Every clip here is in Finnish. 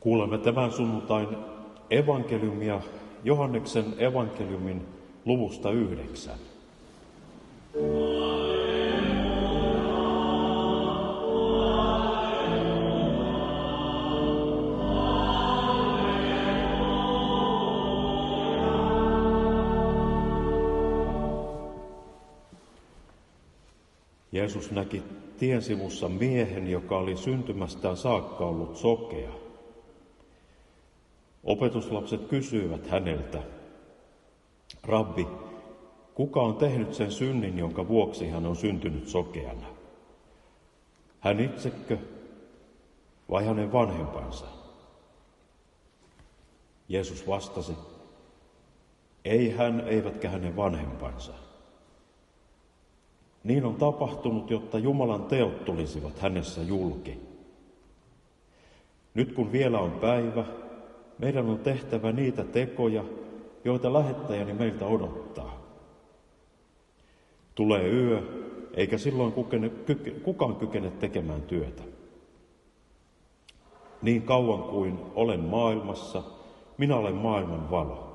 Kuulemme tämän sunnuntain evankeliumia Johanneksen evankeliumin luvusta yhdeksän. Jeesus näki tien sivussa miehen, joka oli syntymästään saakka ollut sokea. Opetuslapset kysyivät häneltä, Rabbi, kuka on tehnyt sen synnin, jonka vuoksi hän on syntynyt sokeana? Hän itsekö vai hänen vanhempansa? Jeesus vastasi, ei hän eivätkä hänen vanhempansa. Niin on tapahtunut, jotta Jumalan teot tulisivat hänessä julki. Nyt kun vielä on päivä, meidän on tehtävä niitä tekoja, joita lähettäjäni meiltä odottaa. Tulee yö, eikä silloin kukene, kyke, kukaan kykene tekemään työtä. Niin kauan kuin olen maailmassa, minä olen maailman valo.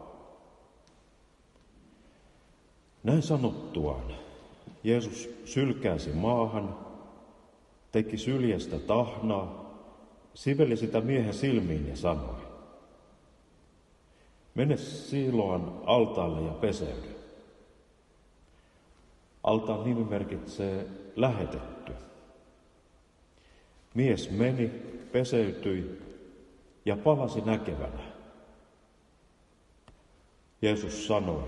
Näin sanottuaan Jeesus sylkäsi maahan, teki syljestä tahnaa, siveli sitä miehen silmiin ja sanoi, mene Siiloan altaalle ja peseydy. Altaan nimi merkitsee lähetetty. Mies meni, peseytyi ja palasi näkevänä. Jeesus sanoi,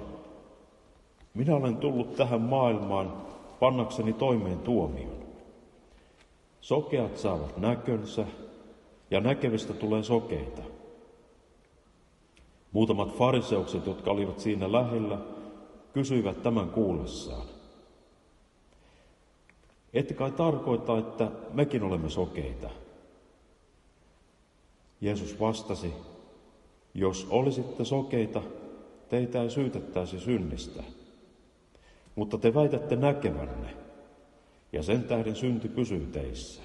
minä olen tullut tähän maailmaan pannakseni toimeen tuomion. Sokeat saavat näkönsä ja näkevistä tulee sokeita. Muutamat fariseukset, jotka olivat siinä lähellä, kysyivät tämän kuullessaan. Ette kai tarkoita, että mekin olemme sokeita? Jeesus vastasi, jos olisitte sokeita, teitä ei syytettäisi synnistä. Mutta te väitätte näkevänne, ja sen tähden synti pysyy teissä.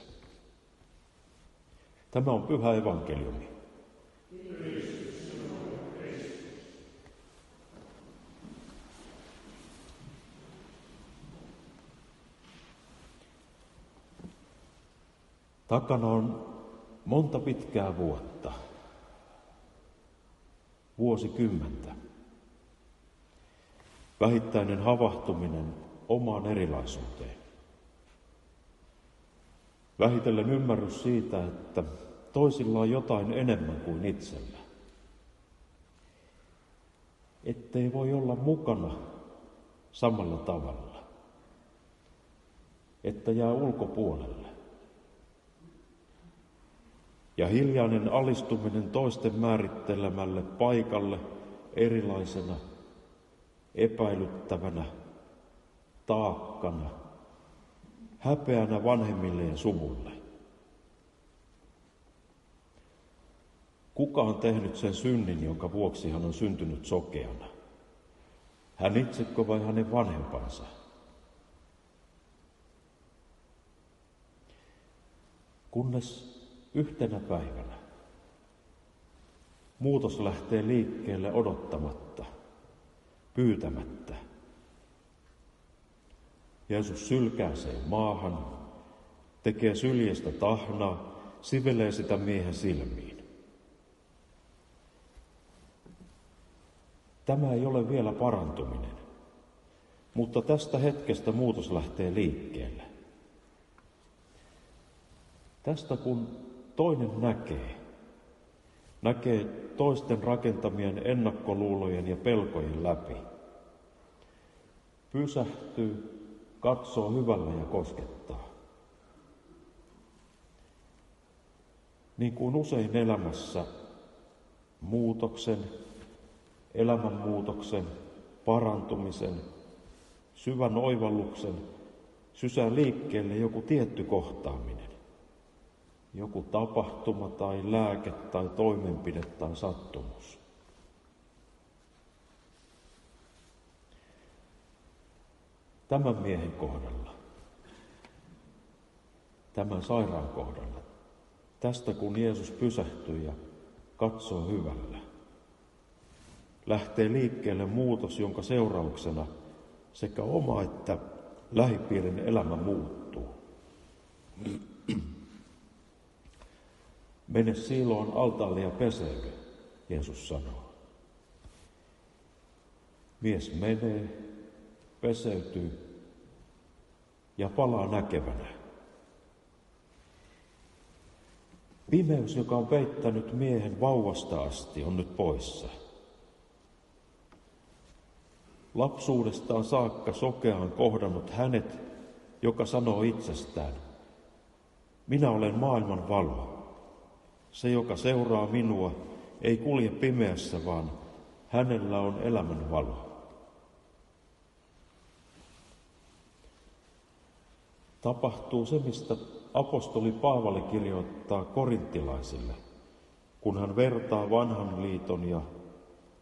Tämä on pyhä evankeliumi. Takana on monta pitkää vuotta, vuosikymmentä. Vähittäinen havahtuminen omaan erilaisuuteen. Vähitellen ymmärrys siitä, että toisilla on jotain enemmän kuin itsellä. Ettei voi olla mukana samalla tavalla. Että jää ulkopuolelle. Ja hiljainen alistuminen toisten määrittelemälle paikalle erilaisena – epäilyttävänä, taakkana, häpeänä vanhemmille ja suvulle. Kuka on tehnyt sen synnin, jonka vuoksi hän on syntynyt sokeana? Hän itsekö vai hänen vanhempansa? Kunnes yhtenä päivänä muutos lähtee liikkeelle odottamatta – pyytämättä. Jeesus sylkäisee maahan, tekee syljestä tahnaa, sivelee sitä miehen silmiin. Tämä ei ole vielä parantuminen, mutta tästä hetkestä muutos lähtee liikkeelle. Tästä kun toinen näkee, näkee toisten rakentamien ennakkoluulojen ja pelkojen läpi. Pysähtyy, katsoo hyvällä ja koskettaa. Niin kuin usein elämässä muutoksen, elämänmuutoksen, parantumisen, syvän oivalluksen sysää liikkeelle joku tietty kohtaaminen. Joku tapahtuma tai lääke tai toimenpide tai sattumus. Tämän miehen kohdalla, tämän sairaan kohdalla, tästä kun Jeesus pysähtyi ja katsoo hyvällä. Lähtee liikkeelle muutos, jonka seurauksena sekä oma että lähipiirin elämä muuttuu. Mene siiloon altaalle ja peseydy, Jeesus sanoo. Mies menee, peseytyy ja palaa näkevänä. Pimeys, joka on peittänyt miehen vauvasta asti, on nyt poissa. Lapsuudestaan saakka sokeaan kohdannut hänet, joka sanoo itsestään, minä olen maailman valo. Se, joka seuraa minua, ei kulje pimeässä, vaan hänellä on elämän valo. Tapahtuu se, mistä apostoli Paavali kirjoittaa korinttilaisille, kun hän vertaa vanhan liiton ja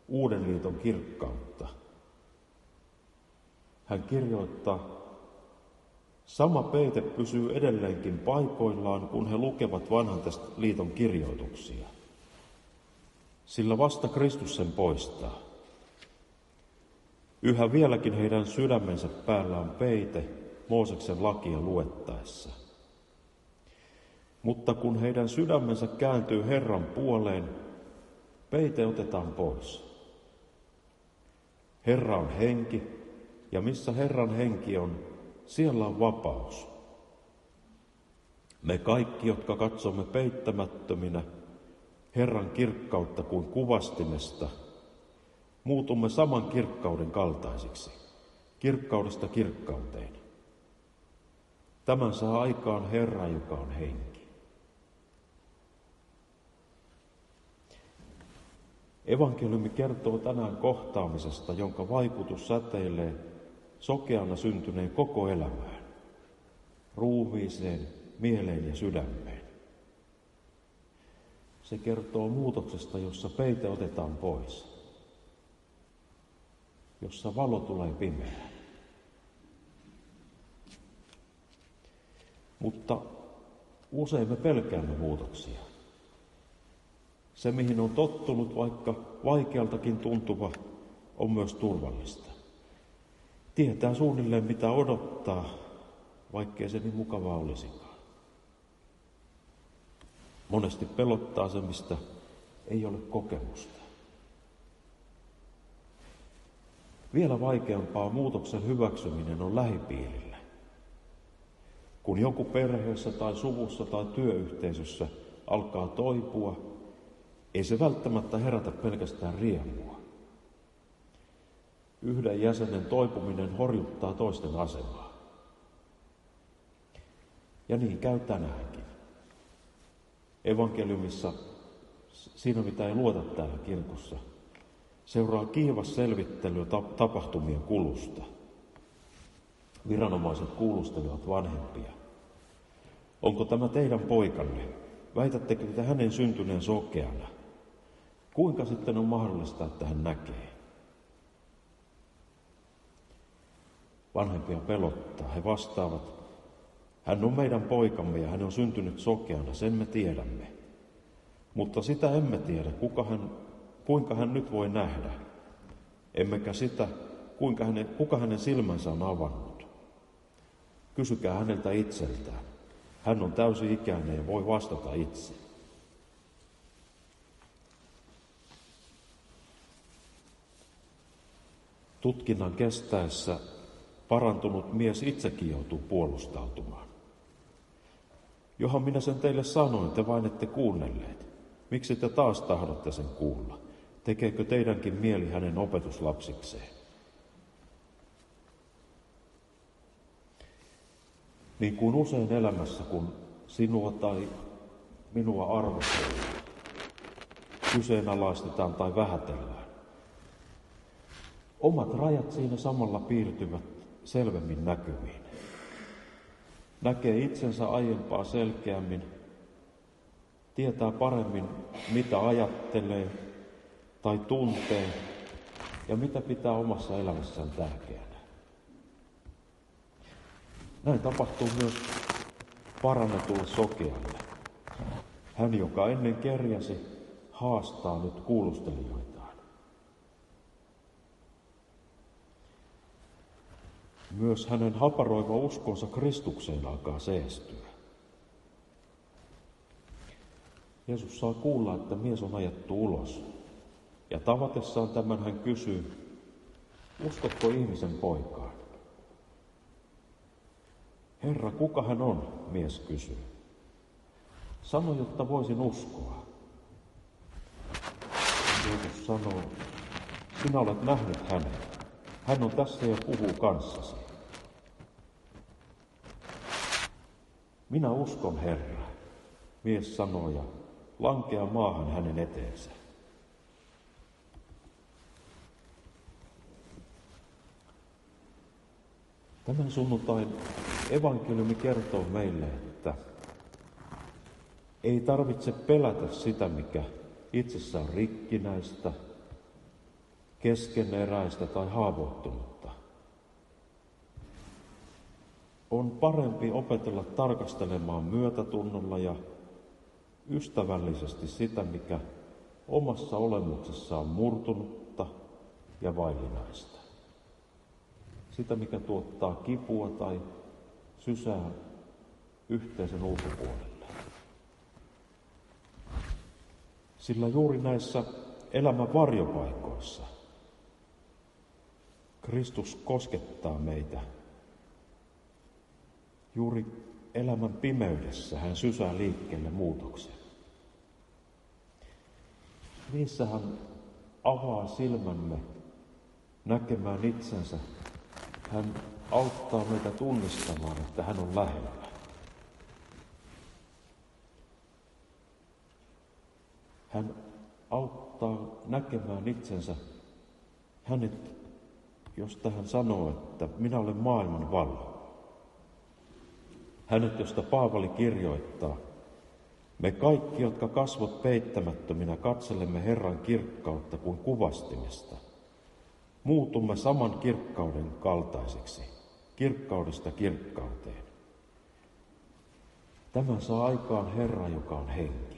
uuden liiton kirkkautta. Hän kirjoittaa, sama peite pysyy edelleenkin paikoillaan, kun he lukevat vanhan liiton kirjoituksia. Sillä vasta Kristus sen poistaa. Yhä vieläkin heidän sydämensä päällä on peite Mooseksen lakia luettaessa. Mutta kun heidän sydämensä kääntyy Herran puoleen, peite otetaan pois. Herra on henki, ja missä Herran henki on, siellä on vapaus. Me kaikki, jotka katsomme peittämättöminä Herran kirkkautta kuin kuvastimesta, muutumme saman kirkkauden kaltaisiksi, kirkkaudesta kirkkauteen. Tämän saa aikaan Herra, joka on henki. Evankeliumi kertoo tänään kohtaamisesta, jonka vaikutus säteilee sokeana syntyneen koko elämään, ruumiiseen, mieleen ja sydämeen. Se kertoo muutoksesta, jossa peite otetaan pois, jossa valo tulee pimeään. Mutta usein me pelkäämme muutoksia. Se, mihin on tottunut, vaikka vaikealtakin tuntuva, on myös turvallista. Tietää suunnilleen, mitä odottaa, vaikkei se niin mukavaa olisikaan. Monesti pelottaa se, mistä ei ole kokemusta. Vielä vaikeampaa muutoksen hyväksyminen on lähipiirillä. Kun joku perheessä tai suvussa tai työyhteisössä alkaa toipua, ei se välttämättä herätä pelkästään riemua. Yhden jäsenen toipuminen horjuttaa toisten asemaa. Ja niin käy tänäänkin. Evankeliumissa, siinä mitä ei luota täällä kirkossa, seuraa kiivas selvittely tapahtumien kulusta. Viranomaiset kuulustelevat vanhempia. Onko tämä teidän poikanne? Väitättekö te hänen syntyneen sokeana? Kuinka sitten on mahdollista, että hän näkee? Vanhempia pelottaa. He vastaavat, hän on meidän poikamme ja hän on syntynyt sokeana, sen me tiedämme. Mutta sitä emme tiedä, kuka hän, kuinka hän nyt voi nähdä. Emmekä sitä, kuinka hänen, kuka hänen silmänsä on avannut. Kysykää häneltä itseltään. Hän on täysi-ikäinen ja voi vastata itse. Tutkinnan kestäessä parantunut mies itsekin joutuu puolustautumaan. Johan minä sen teille sanoin, te vain ette kuunnelleet. Miksi te taas tahdotte sen kuulla? Tekeekö teidänkin mieli hänen opetuslapsikseen? Niin kuin usein elämässä, kun sinua tai minua arvostellaan, kyseenalaistetaan tai vähätellään. Omat rajat siinä samalla piirtyvät selvemmin näkyviin. Näkee itsensä aiempaa selkeämmin, tietää paremmin, mitä ajattelee tai tuntee ja mitä pitää omassa elämässään tärkeänä. Näin tapahtuu myös parannetulle sokealle. Hän, joka ennen kerjäsi, haastaa nyt kuulustelijoitaan. Myös hänen haparoiva uskonsa Kristukseen alkaa seestyä. Jeesus saa kuulla, että mies on ajettu ulos. Ja tavatessaan tämän hän kysyy, uskotko ihmisen poikaan? Herra, kuka hän on, mies kysyy. Sano, jotta voisin uskoa. Jeesus sanoo, sinä olet nähnyt hänen. Hän on tässä ja puhuu kanssasi. Minä uskon Herra, mies sanoo ja lankea maahan hänen eteensä. Tämän sunnuntain evankeliumi kertoo meille, että ei tarvitse pelätä sitä, mikä itsessä on rikkinäistä, keskeneräistä tai haavoittunutta. On parempi opetella tarkastelemaan myötätunnolla ja ystävällisesti sitä, mikä omassa olemuksessa on murtunutta ja vaillinaista. Sitä, mikä tuottaa kipua tai sysää yhteisen ulkopuolelle. Sillä juuri näissä elämän varjopaikoissa Kristus koskettaa meitä. Juuri elämän pimeydessä hän sysää liikkeelle muutoksen. Niissä hän avaa silmämme näkemään itsensä. Hän auttaa meitä tunnistamaan, että hän on lähellä. Hän auttaa näkemään itsensä hänet, josta hän sanoo, että minä olen maailman valo. Hänet, josta Paavali kirjoittaa, me kaikki, jotka kasvot peittämättöminä katselemme Herran kirkkautta kuin kuvastimesta, muutumme saman kirkkauden kaltaisiksi, kirkkaudesta kirkkauteen. Tämä saa aikaan Herra, joka on henki.